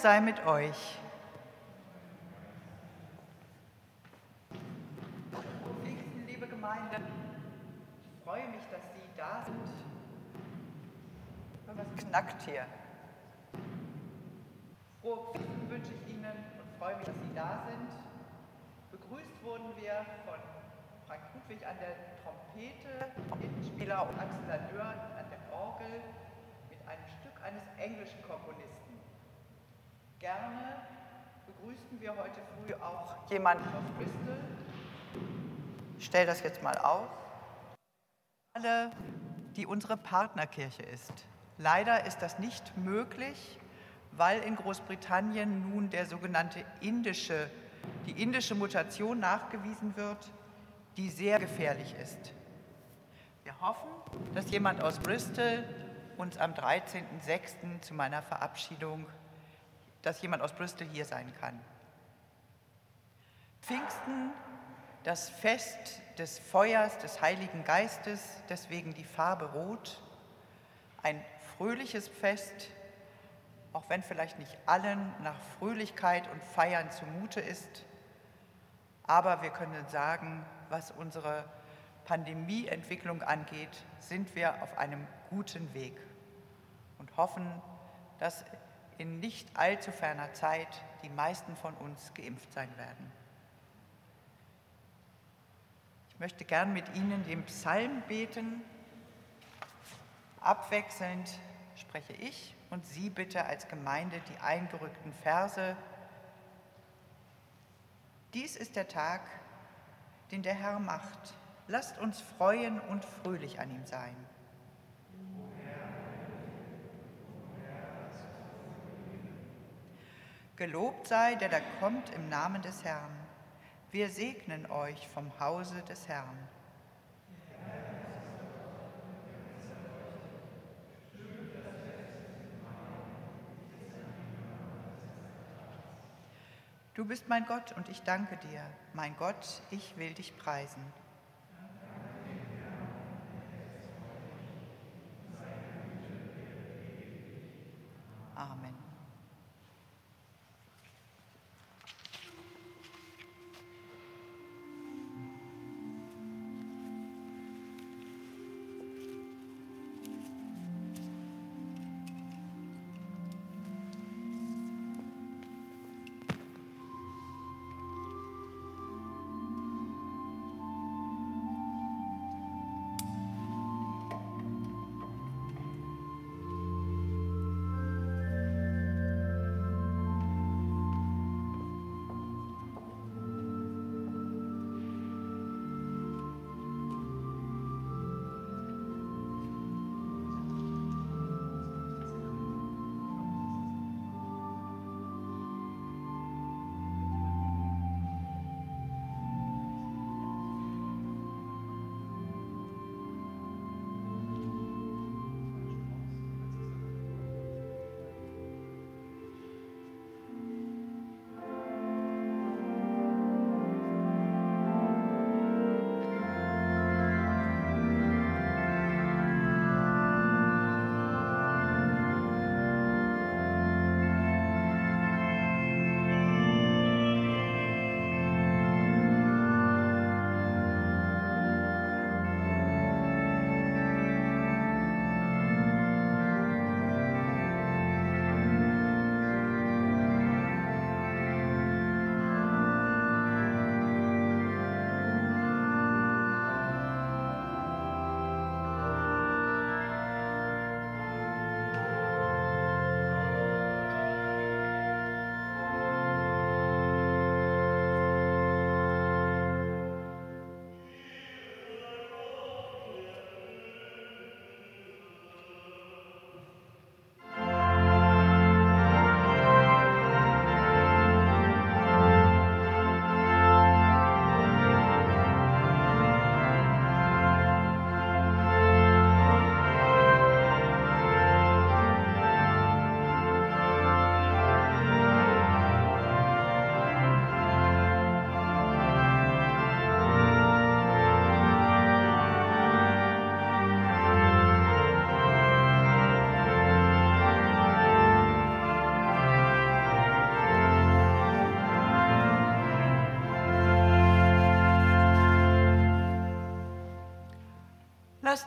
sei mit euch. Liebe Gemeinde, ich freue mich, dass Sie da sind. Was knackt hier? Frohe Pfingsten wünsche ich Ihnen und freue mich, dass Sie da sind. Begrüßt wurden wir von Frank Ludwig an der Trompete, Trompetenspieler und Axel Ladeur an der Orgel mit einem Stück eines englischen Komponisten. Gerne begrüßten wir heute früh auch jemanden aus Bristol. Ich stelle das jetzt mal auf. Alle, die unsere Partnerkirche ist. Leider ist das nicht möglich, weil in Großbritannien nun der sogenannte indische, die indische Mutation nachgewiesen wird, die sehr gefährlich ist. Wir hoffen, dass jemand aus Bristol uns am 13.06. zu meiner Verabschiedung dass jemand aus Bristol hier sein kann. Pfingsten, das Fest des Feuers des Heiligen Geistes, deswegen die Farbe Rot, ein fröhliches Fest, auch wenn vielleicht nicht allen nach Fröhlichkeit und Feiern zumute ist. Aber wir können sagen, was unsere Pandemieentwicklung angeht, sind wir auf einem guten Weg und hoffen, dass in nicht allzu ferner Zeit die meisten von uns geimpft sein werden. Ich möchte gern mit Ihnen den Psalm beten. Abwechselnd spreche ich und Sie bitte als Gemeinde die eingerückten Verse. Dies ist der Tag, den der Herr macht. Lasst uns freuen und fröhlich an ihm sein. Gelobt sei, der da kommt im Namen des Herrn. Wir segnen euch vom Hause des Herrn. Du bist mein Gott und ich danke dir. Mein Gott, ich will dich preisen.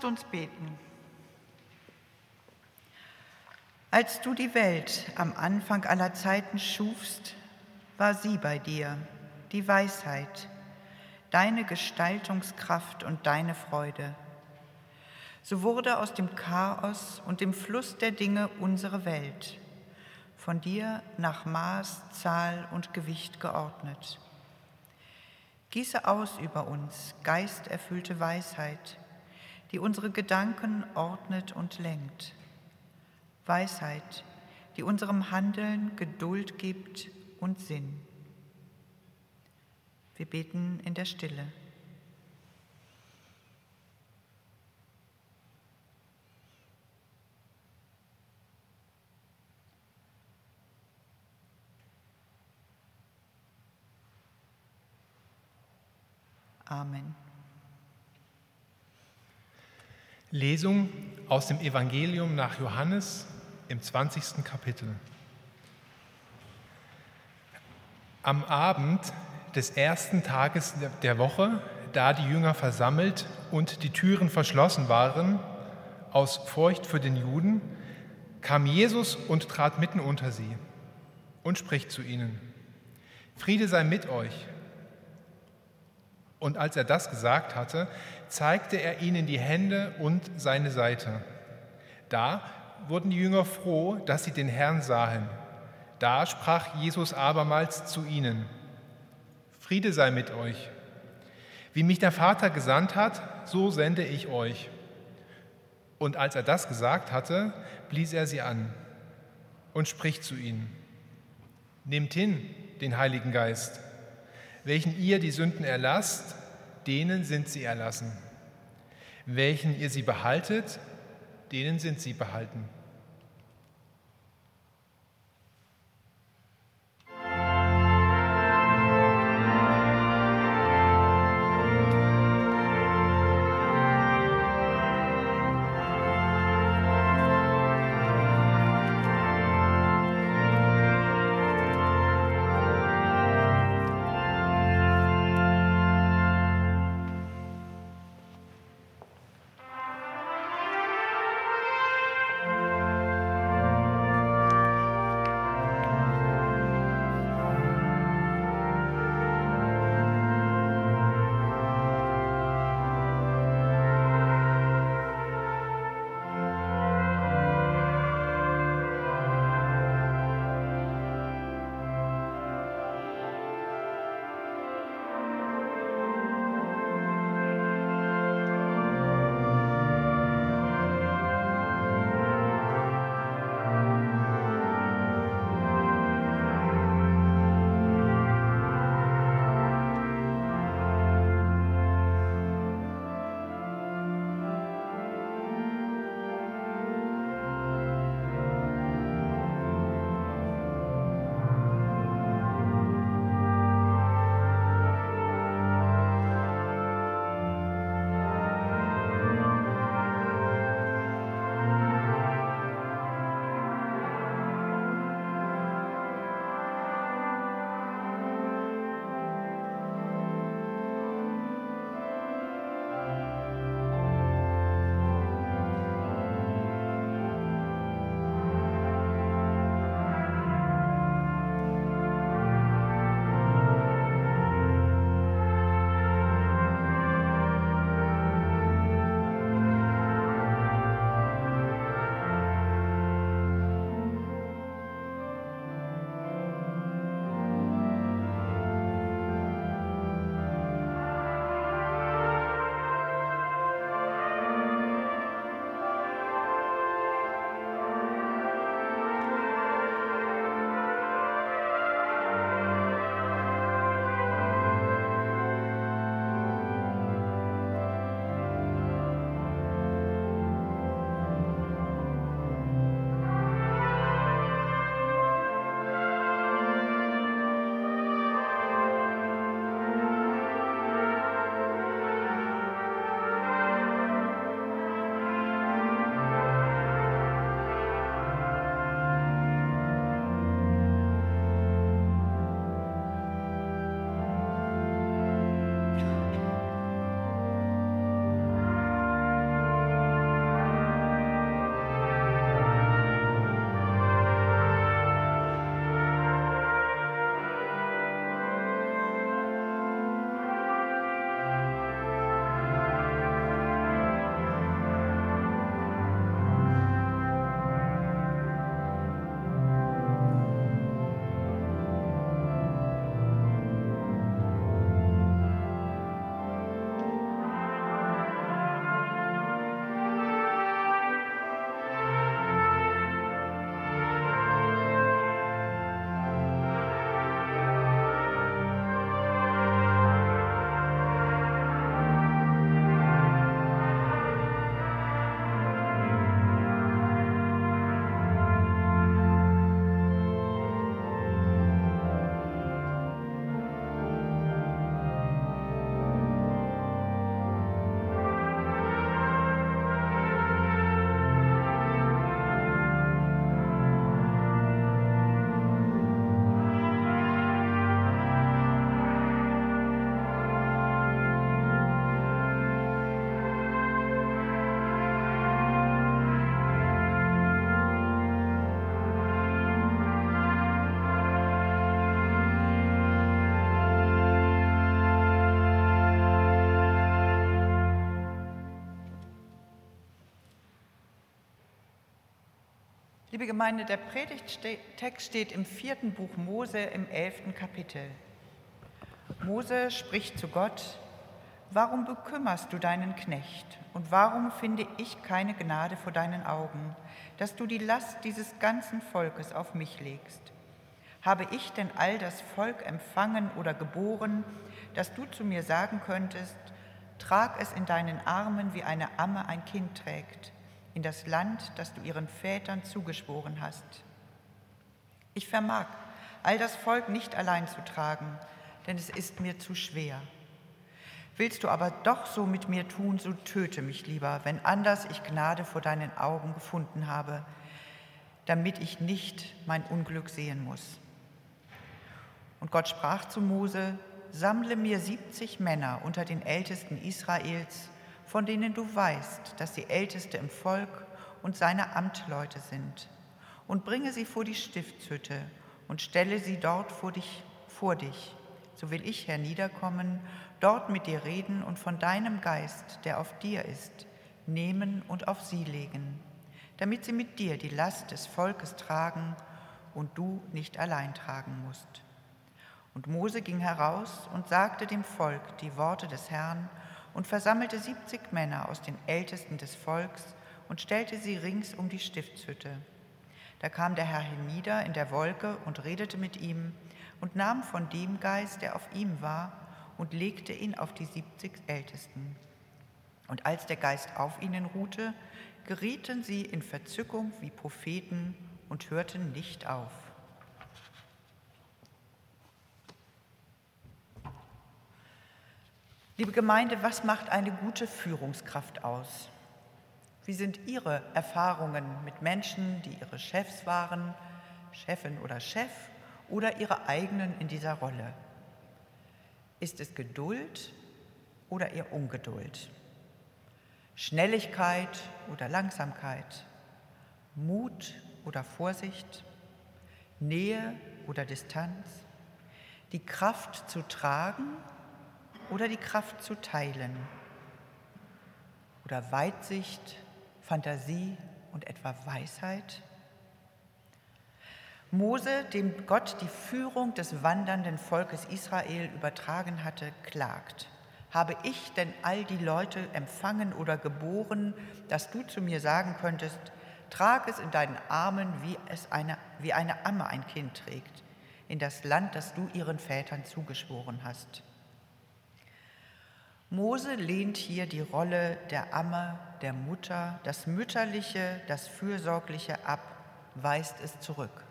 Lasst uns beten. Als du die Welt am Anfang aller Zeiten schufst, war sie bei dir, die Weisheit, deine Gestaltungskraft und deine Freude. So wurde aus dem Chaos und dem Fluss der Dinge unsere Welt, von dir nach Maß, Zahl und Gewicht geordnet. Gieße aus über uns geisterfüllte Weisheit, die unsere Gedanken ordnet und lenkt. Weisheit, die unserem Handeln Geduld gibt und Sinn. Wir beten in der Stille. Amen. Lesung aus dem Evangelium nach Johannes im 20. Kapitel. Am Abend des ersten Tages der Woche, da die Jünger versammelt und die Türen verschlossen waren, aus Furcht für den Juden, kam Jesus und trat mitten unter sie und spricht zu ihnen, Friede sei mit euch. Und als er das gesagt hatte, zeigte er ihnen die Hände und seine Seite. Da wurden die Jünger froh, dass sie den Herrn sahen. Da sprach Jesus abermals zu ihnen, Friede sei mit euch. Wie mich der Vater gesandt hat, so sende ich euch. Und als er das gesagt hatte, blies er sie an und spricht zu ihnen, Nehmt hin den Heiligen Geist welchen ihr die Sünden erlasst, denen sind sie erlassen. Welchen ihr sie behaltet, denen sind sie behalten. Liebe Gemeinde, der Predigttext steht im vierten Buch Mose im elften Kapitel. Mose spricht zu Gott, Warum bekümmerst du deinen Knecht und warum finde ich keine Gnade vor deinen Augen, dass du die Last dieses ganzen Volkes auf mich legst? Habe ich denn all das Volk empfangen oder geboren, dass du zu mir sagen könntest, trag es in deinen Armen, wie eine Amme ein Kind trägt? In das Land, das du ihren Vätern zugeschworen hast. Ich vermag, all das Volk nicht allein zu tragen, denn es ist mir zu schwer. Willst du aber doch so mit mir tun, so töte mich lieber, wenn anders ich Gnade vor deinen Augen gefunden habe, damit ich nicht mein Unglück sehen muss. Und Gott sprach zu Mose, sammle mir siebzig Männer unter den Ältesten Israels von denen du weißt, dass sie Älteste im Volk und seine Amtleute sind, und bringe sie vor die Stiftshütte und stelle sie dort vor dich, vor dich. So will ich herniederkommen, dort mit dir reden und von deinem Geist, der auf dir ist, nehmen und auf sie legen, damit sie mit dir die Last des Volkes tragen und du nicht allein tragen musst. Und Mose ging heraus und sagte dem Volk die Worte des Herrn, und versammelte siebzig Männer aus den Ältesten des Volks und stellte sie rings um die Stiftshütte. Da kam der Herr hinnieder in der Wolke und redete mit ihm und nahm von dem Geist, der auf ihm war, und legte ihn auf die siebzig Ältesten. Und als der Geist auf ihnen ruhte, gerieten sie in Verzückung wie Propheten und hörten nicht auf. Liebe Gemeinde, was macht eine gute Führungskraft aus? Wie sind Ihre Erfahrungen mit Menschen, die Ihre Chefs waren, Chefin oder Chef oder Ihre eigenen in dieser Rolle? Ist es Geduld oder eher Ungeduld? Schnelligkeit oder Langsamkeit? Mut oder Vorsicht? Nähe oder Distanz? Die Kraft zu tragen oder die Kraft zu teilen oder Weitsicht, Fantasie und etwa Weisheit? Mose, dem Gott die Führung des wandernden Volkes Israel übertragen hatte, klagt. Habe ich denn all die Leute empfangen oder geboren, dass du zu mir sagen könntest, trag es in deinen Armen, wie es eine, wie eine Amme ein Kind trägt, in das Land, das du ihren Vätern zugeschworen hast? Mose lehnt hier die Rolle der Amme, der Mutter, das Mütterliche, das Fürsorgliche ab, weist es zurück.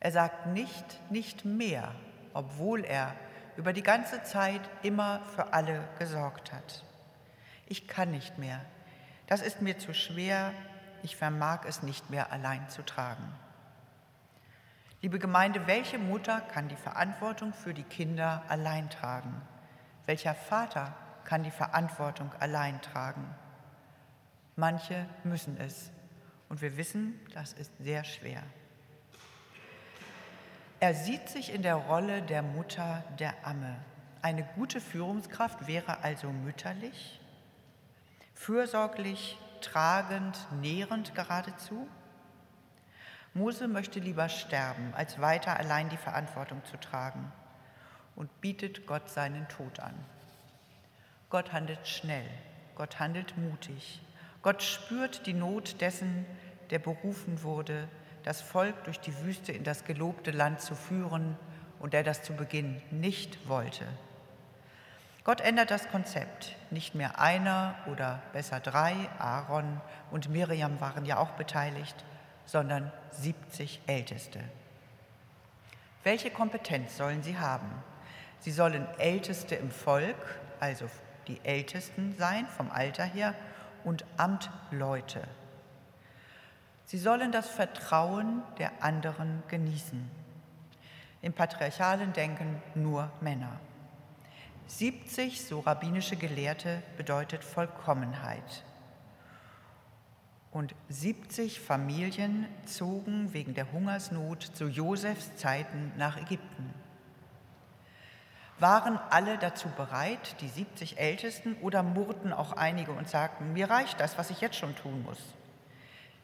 Er sagt nicht, nicht mehr, obwohl er über die ganze Zeit immer für alle gesorgt hat. Ich kann nicht mehr. Das ist mir zu schwer. Ich vermag es nicht mehr allein zu tragen. Liebe Gemeinde, welche Mutter kann die Verantwortung für die Kinder allein tragen? Welcher Vater kann die Verantwortung allein tragen? Manche müssen es. Und wir wissen, das ist sehr schwer. Er sieht sich in der Rolle der Mutter der Amme. Eine gute Führungskraft wäre also mütterlich, fürsorglich, tragend, nährend geradezu. Mose möchte lieber sterben, als weiter allein die Verantwortung zu tragen und bietet Gott seinen Tod an. Gott handelt schnell, Gott handelt mutig, Gott spürt die Not dessen, der berufen wurde, das Volk durch die Wüste in das gelobte Land zu führen und der das zu Beginn nicht wollte. Gott ändert das Konzept. Nicht mehr einer oder besser drei, Aaron und Miriam waren ja auch beteiligt, sondern 70 Älteste. Welche Kompetenz sollen sie haben? Sie sollen Älteste im Volk, also die Ältesten sein vom Alter her, und Amtleute. Sie sollen das Vertrauen der anderen genießen. Im patriarchalen Denken nur Männer. 70, so rabbinische Gelehrte, bedeutet Vollkommenheit. Und 70 Familien zogen wegen der Hungersnot zu Josefs Zeiten nach Ägypten. Waren alle dazu bereit, die 70 Ältesten, oder murrten auch einige und sagten, mir reicht das, was ich jetzt schon tun muss?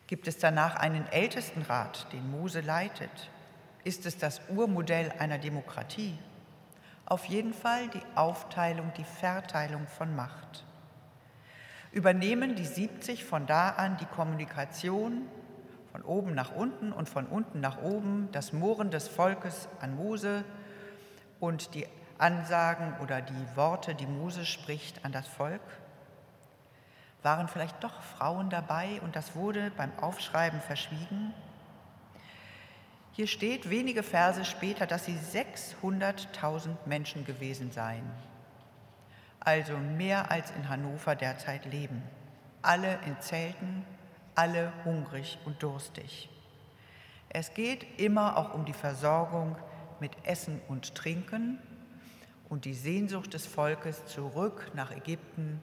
Gibt es danach einen Ältestenrat, den Mose leitet? Ist es das Urmodell einer Demokratie? Auf jeden Fall die Aufteilung, die Verteilung von Macht. Übernehmen die 70 von da an die Kommunikation von oben nach unten und von unten nach oben, das Mohren des Volkes an Mose und die Ansagen oder die Worte, die Mose spricht, an das Volk? Waren vielleicht doch Frauen dabei und das wurde beim Aufschreiben verschwiegen? Hier steht wenige Verse später, dass sie 600.000 Menschen gewesen seien. Also mehr als in Hannover derzeit leben. Alle in Zelten, alle hungrig und durstig. Es geht immer auch um die Versorgung mit Essen und Trinken und die Sehnsucht des Volkes zurück nach Ägypten,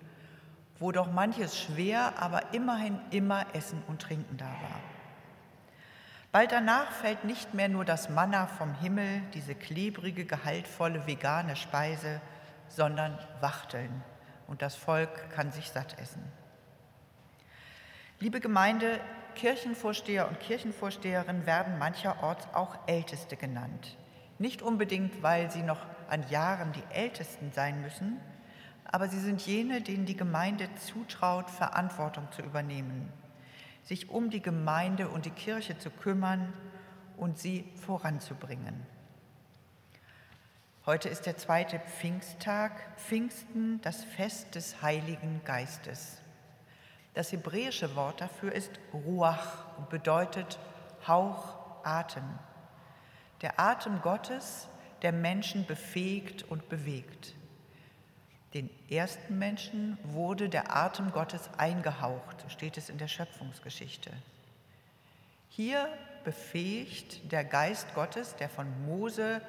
wo doch manches schwer, aber immerhin immer Essen und Trinken da war. Bald danach fällt nicht mehr nur das Manna vom Himmel, diese klebrige, gehaltvolle vegane Speise, sondern Wachteln und das Volk kann sich satt essen. Liebe Gemeinde, Kirchenvorsteher und Kirchenvorsteherinnen werden mancherorts auch Älteste genannt. Nicht unbedingt, weil sie noch an Jahren die Ältesten sein müssen, aber sie sind jene, denen die Gemeinde zutraut, Verantwortung zu übernehmen sich um die Gemeinde und die Kirche zu kümmern und sie voranzubringen. Heute ist der zweite Pfingsttag, Pfingsten, das Fest des Heiligen Geistes. Das hebräische Wort dafür ist Ruach und bedeutet Hauch, Atem. Der Atem Gottes, der Menschen befähigt und bewegt. Den ersten Menschen wurde der Atem Gottes eingehaucht, steht es in der Schöpfungsgeschichte. Hier befähigt der Geist Gottes, der von Mose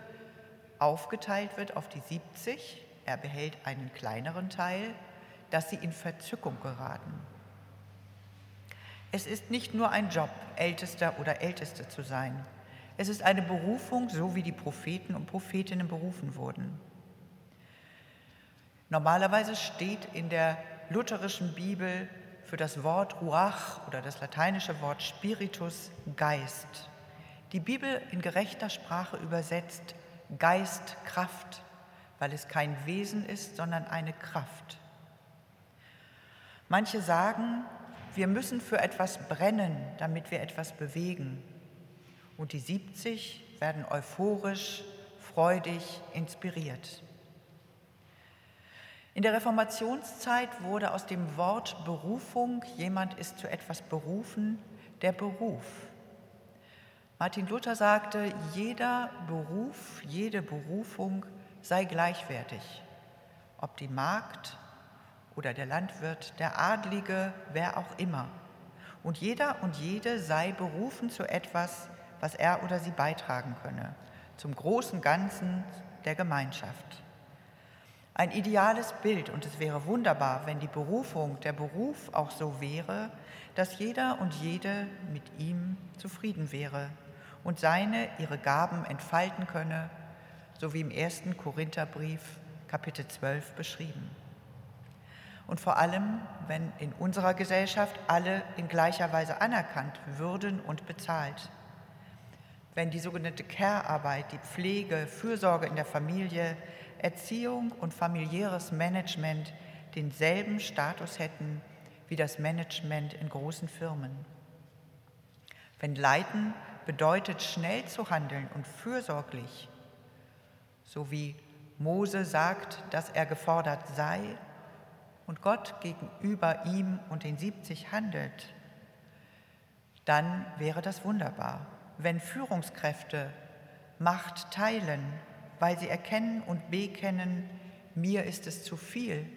aufgeteilt wird auf die 70, er behält einen kleineren Teil, dass sie in Verzückung geraten. Es ist nicht nur ein Job, Ältester oder Älteste zu sein. Es ist eine Berufung, so wie die Propheten und Prophetinnen berufen wurden. Normalerweise steht in der lutherischen Bibel für das Wort Ruach oder das lateinische Wort Spiritus Geist. Die Bibel in gerechter Sprache übersetzt Geist Kraft, weil es kein Wesen ist, sondern eine Kraft. Manche sagen, wir müssen für etwas brennen, damit wir etwas bewegen. Und die 70 werden euphorisch, freudig, inspiriert. In der Reformationszeit wurde aus dem Wort Berufung, jemand ist zu etwas berufen, der Beruf. Martin Luther sagte, jeder Beruf, jede Berufung sei gleichwertig, ob die Magd oder der Landwirt, der Adlige, wer auch immer. Und jeder und jede sei berufen zu etwas, was er oder sie beitragen könne, zum großen Ganzen der Gemeinschaft. Ein ideales Bild und es wäre wunderbar, wenn die Berufung, der Beruf auch so wäre, dass jeder und jede mit ihm zufrieden wäre und seine, ihre Gaben entfalten könne, so wie im ersten Korintherbrief Kapitel 12 beschrieben. Und vor allem, wenn in unserer Gesellschaft alle in gleicher Weise anerkannt würden und bezahlt. Wenn die sogenannte Care-Arbeit, die Pflege, Fürsorge in der Familie, Erziehung und familiäres Management denselben Status hätten wie das Management in großen Firmen. Wenn Leiten bedeutet, schnell zu handeln und fürsorglich, so wie Mose sagt, dass er gefordert sei und Gott gegenüber ihm und den 70 handelt, dann wäre das wunderbar. Wenn Führungskräfte Macht teilen weil sie erkennen und bekennen, mir ist es zu viel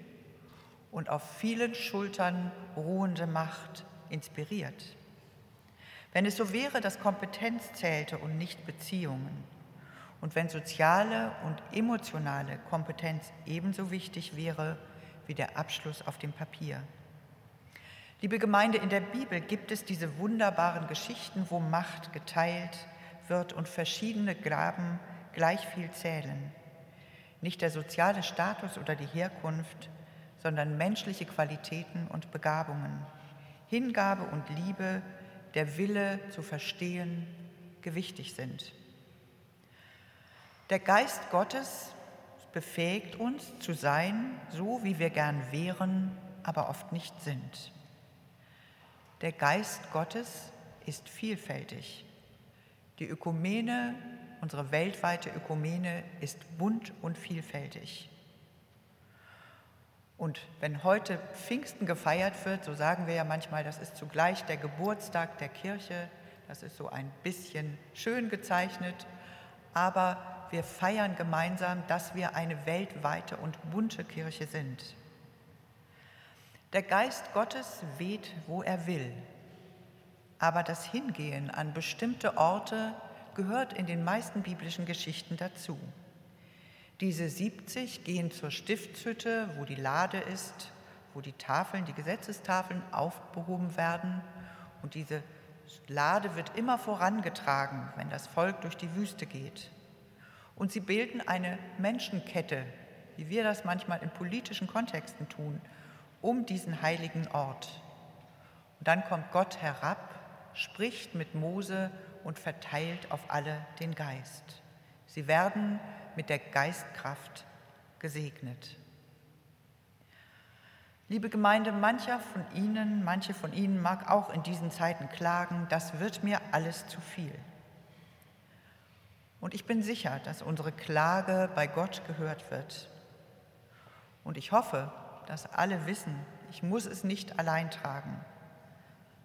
und auf vielen Schultern ruhende Macht inspiriert. Wenn es so wäre, dass Kompetenz zählte und nicht Beziehungen, und wenn soziale und emotionale Kompetenz ebenso wichtig wäre wie der Abschluss auf dem Papier. Liebe Gemeinde, in der Bibel gibt es diese wunderbaren Geschichten, wo Macht geteilt wird und verschiedene Gaben gleich viel zählen. Nicht der soziale Status oder die Herkunft, sondern menschliche Qualitäten und Begabungen, Hingabe und Liebe, der Wille zu verstehen gewichtig sind. Der Geist Gottes befähigt uns zu sein, so wie wir gern wären, aber oft nicht sind. Der Geist Gottes ist vielfältig. Die Ökumene, unsere weltweite Ökumene ist bunt und vielfältig. Und wenn heute Pfingsten gefeiert wird, so sagen wir ja manchmal, das ist zugleich der Geburtstag der Kirche, das ist so ein bisschen schön gezeichnet, aber wir feiern gemeinsam, dass wir eine weltweite und bunte Kirche sind. Der Geist Gottes weht, wo er will, aber das Hingehen an bestimmte Orte gehört in den meisten biblischen Geschichten dazu. Diese 70 gehen zur Stiftshütte, wo die Lade ist, wo die Tafeln, die Gesetzestafeln aufgehoben werden. Und diese Lade wird immer vorangetragen, wenn das Volk durch die Wüste geht. Und sie bilden eine Menschenkette, wie wir das manchmal in politischen Kontexten tun, um diesen heiligen Ort. Und dann kommt Gott herab, spricht mit Mose und verteilt auf alle den Geist. Sie werden mit der Geistkraft gesegnet. Liebe Gemeinde, mancher von Ihnen, manche von Ihnen mag auch in diesen Zeiten klagen, das wird mir alles zu viel. Und ich bin sicher, dass unsere Klage bei Gott gehört wird. Und ich hoffe, dass alle wissen, ich muss es nicht allein tragen.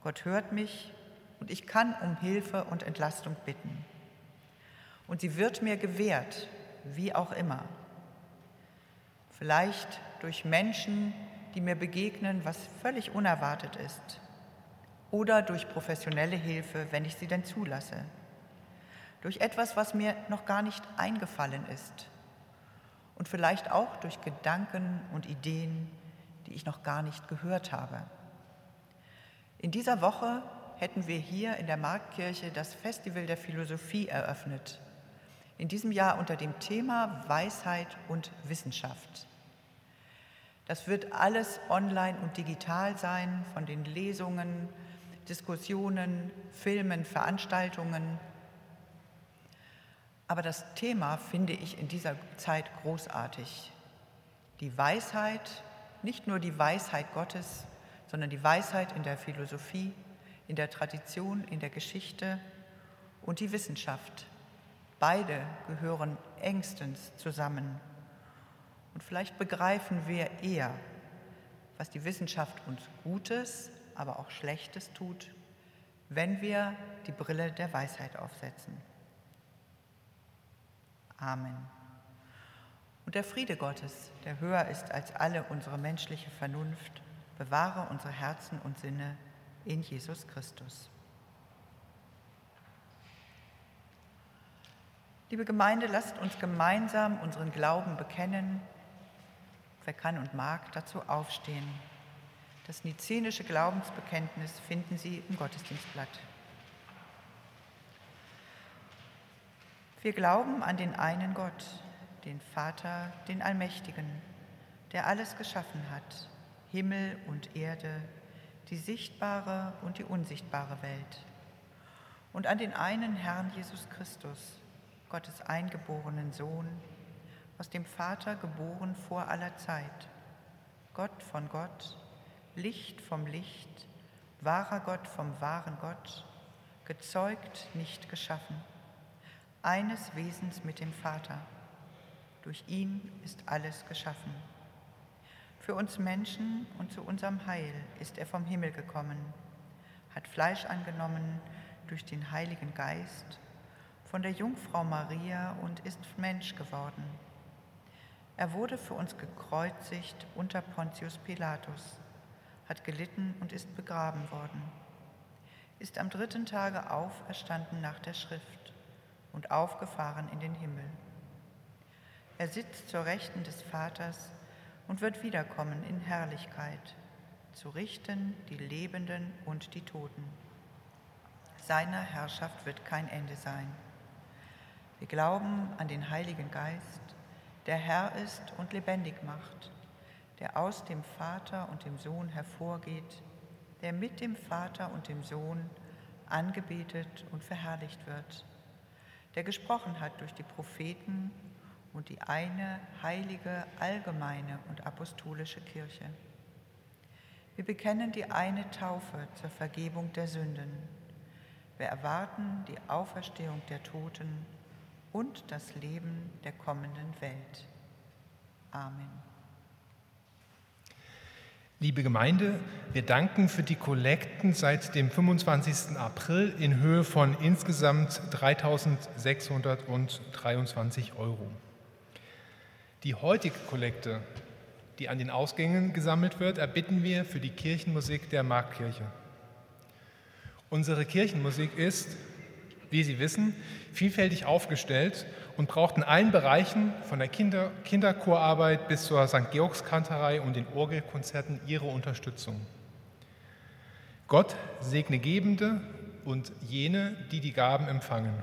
Gott hört mich und ich kann um Hilfe und Entlastung bitten. Und sie wird mir gewährt, wie auch immer. Vielleicht durch Menschen, die mir begegnen, was völlig unerwartet ist. Oder durch professionelle Hilfe, wenn ich sie denn zulasse durch etwas, was mir noch gar nicht eingefallen ist und vielleicht auch durch Gedanken und Ideen, die ich noch gar nicht gehört habe. In dieser Woche hätten wir hier in der Marktkirche das Festival der Philosophie eröffnet. In diesem Jahr unter dem Thema Weisheit und Wissenschaft. Das wird alles online und digital sein, von den Lesungen, Diskussionen, Filmen, Veranstaltungen aber das Thema finde ich in dieser Zeit großartig. Die Weisheit, nicht nur die Weisheit Gottes, sondern die Weisheit in der Philosophie, in der Tradition, in der Geschichte und die Wissenschaft. Beide gehören engstens zusammen. Und vielleicht begreifen wir eher, was die Wissenschaft uns Gutes, aber auch Schlechtes tut, wenn wir die Brille der Weisheit aufsetzen. Amen. Und der Friede Gottes, der höher ist als alle unsere menschliche Vernunft, bewahre unsere Herzen und Sinne in Jesus Christus. Liebe Gemeinde, lasst uns gemeinsam unseren Glauben bekennen. Wer kann und mag, dazu aufstehen. Das nizenische Glaubensbekenntnis finden Sie im Gottesdienstblatt. Wir glauben an den einen Gott, den Vater, den Allmächtigen, der alles geschaffen hat, Himmel und Erde, die sichtbare und die unsichtbare Welt. Und an den einen Herrn Jesus Christus, Gottes eingeborenen Sohn, aus dem Vater geboren vor aller Zeit, Gott von Gott, Licht vom Licht, wahrer Gott vom wahren Gott, gezeugt, nicht geschaffen eines Wesens mit dem Vater. Durch ihn ist alles geschaffen. Für uns Menschen und zu unserem Heil ist er vom Himmel gekommen, hat Fleisch angenommen durch den Heiligen Geist von der Jungfrau Maria und ist Mensch geworden. Er wurde für uns gekreuzigt unter Pontius Pilatus, hat gelitten und ist begraben worden, ist am dritten Tage auferstanden nach der Schrift und aufgefahren in den Himmel. Er sitzt zur Rechten des Vaters und wird wiederkommen in Herrlichkeit, zu richten die Lebenden und die Toten. Seiner Herrschaft wird kein Ende sein. Wir glauben an den Heiligen Geist, der Herr ist und lebendig macht, der aus dem Vater und dem Sohn hervorgeht, der mit dem Vater und dem Sohn angebetet und verherrlicht wird, der gesprochen hat durch die Propheten und die eine heilige, allgemeine und apostolische Kirche. Wir bekennen die eine Taufe zur Vergebung der Sünden. Wir erwarten die Auferstehung der Toten und das Leben der kommenden Welt. Amen. Liebe Gemeinde, wir danken für die Kollekten seit dem 25. April in Höhe von insgesamt 3.623 Euro. Die heutige Kollekte, die an den Ausgängen gesammelt wird, erbitten wir für die Kirchenmusik der Marktkirche. Unsere Kirchenmusik ist, wie Sie wissen, vielfältig aufgestellt und braucht in allen Bereichen von der Kinder Kinderchorarbeit bis zur St. Georgskanterei und den Orgelkonzerten Ihre Unterstützung. Gott segne Gebende und jene, die die Gaben empfangen.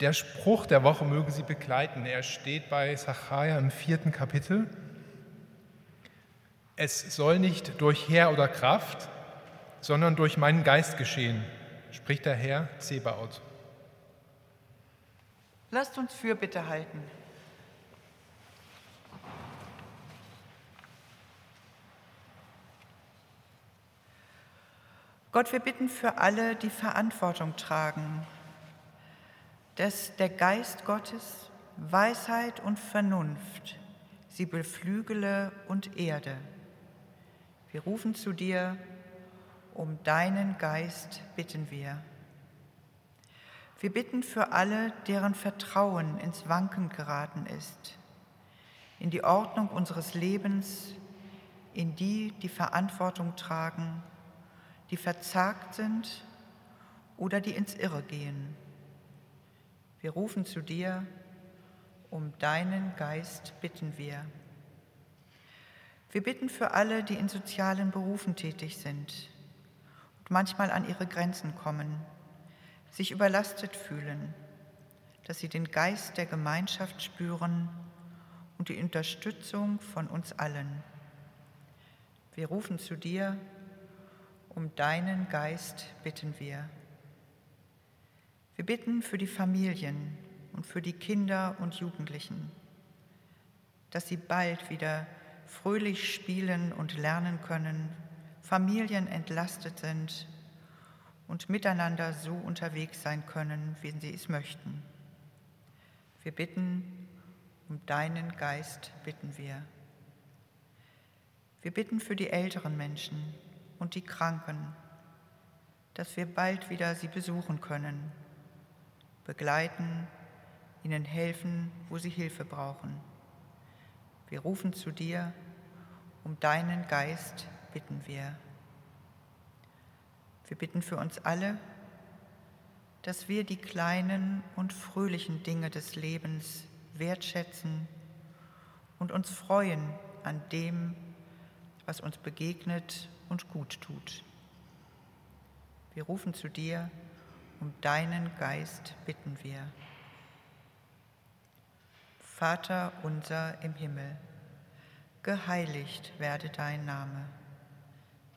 Der Spruch der Woche möge Sie begleiten. Er steht bei Sacharja im vierten Kapitel. Es soll nicht durch Heer oder Kraft, sondern durch meinen Geist geschehen, spricht der Herr Zebaoth. Lasst uns Fürbitte halten. Gott, wir bitten für alle, die Verantwortung tragen dass der Geist Gottes Weisheit und Vernunft sie beflügele und erde. Wir rufen zu dir, um deinen Geist bitten wir. Wir bitten für alle, deren Vertrauen ins Wanken geraten ist, in die Ordnung unseres Lebens, in die, die Verantwortung tragen, die verzagt sind oder die ins Irre gehen. Wir rufen zu dir, um deinen Geist bitten wir. Wir bitten für alle, die in sozialen Berufen tätig sind manchmal an ihre Grenzen kommen, sich überlastet fühlen, dass sie den Geist der Gemeinschaft spüren und die Unterstützung von uns allen. Wir rufen zu dir, um deinen Geist bitten wir. Wir bitten für die Familien und für die Kinder und Jugendlichen, dass sie bald wieder fröhlich spielen und lernen können, Familien entlastet sind und miteinander so unterwegs sein können, wie sie es möchten. Wir bitten, um deinen Geist bitten wir. Wir bitten für die älteren Menschen und die Kranken, dass wir bald wieder sie besuchen können begleiten, ihnen helfen, wo sie Hilfe brauchen. Wir rufen zu dir, um deinen Geist bitten wir. Wir bitten für uns alle, dass wir die kleinen und fröhlichen Dinge des Lebens wertschätzen und uns freuen an dem, was uns begegnet und gut tut. Wir rufen zu dir, um deinen Geist bitten wir. Vater unser im Himmel, geheiligt werde dein Name,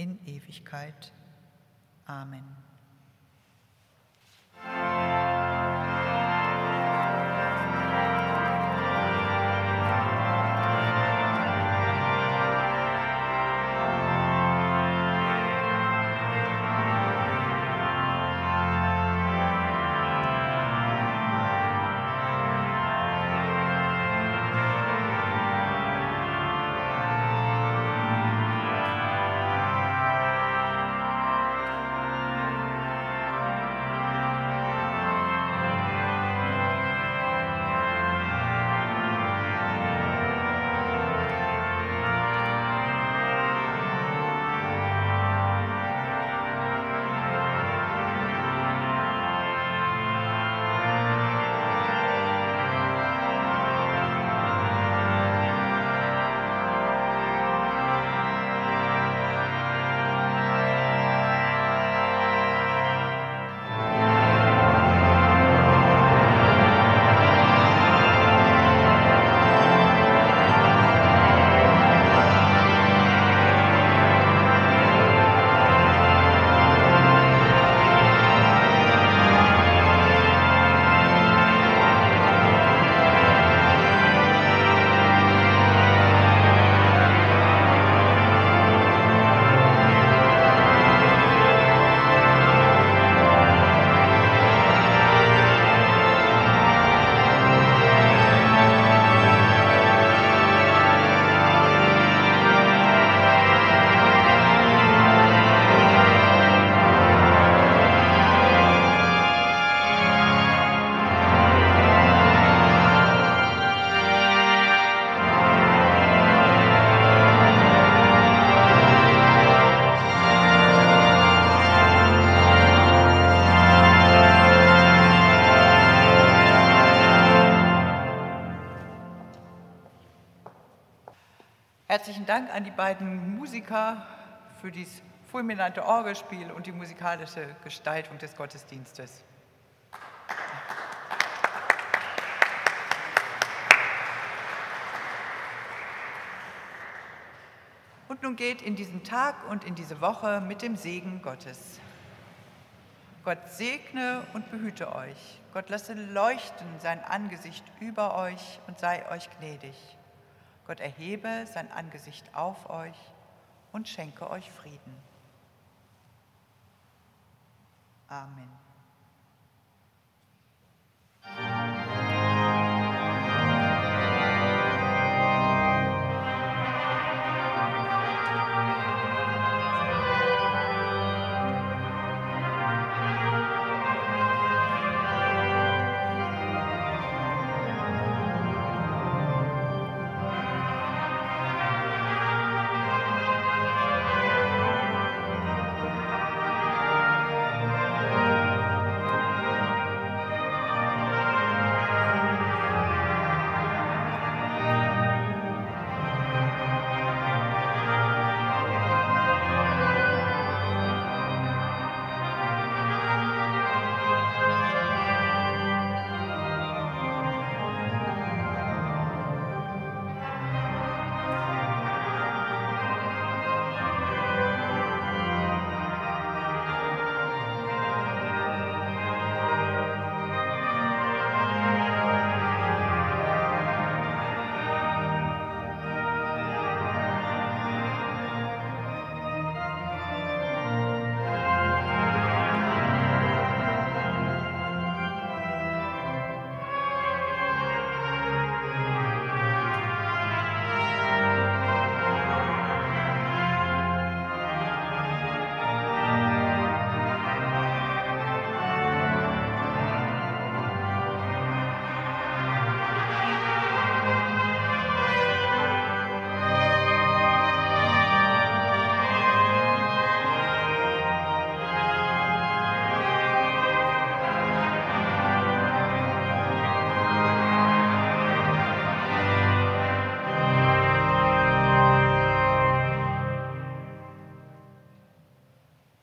in Ewigkeit. Amen. Dank an die beiden Musiker für dieses fulminante Orgelspiel und die musikalische Gestaltung des Gottesdienstes. Und nun geht in diesen Tag und in diese Woche mit dem Segen Gottes. Gott segne und behüte euch. Gott lasse leuchten sein Angesicht über euch und sei euch gnädig. Gott erhebe sein Angesicht auf euch und schenke euch Frieden. Amen.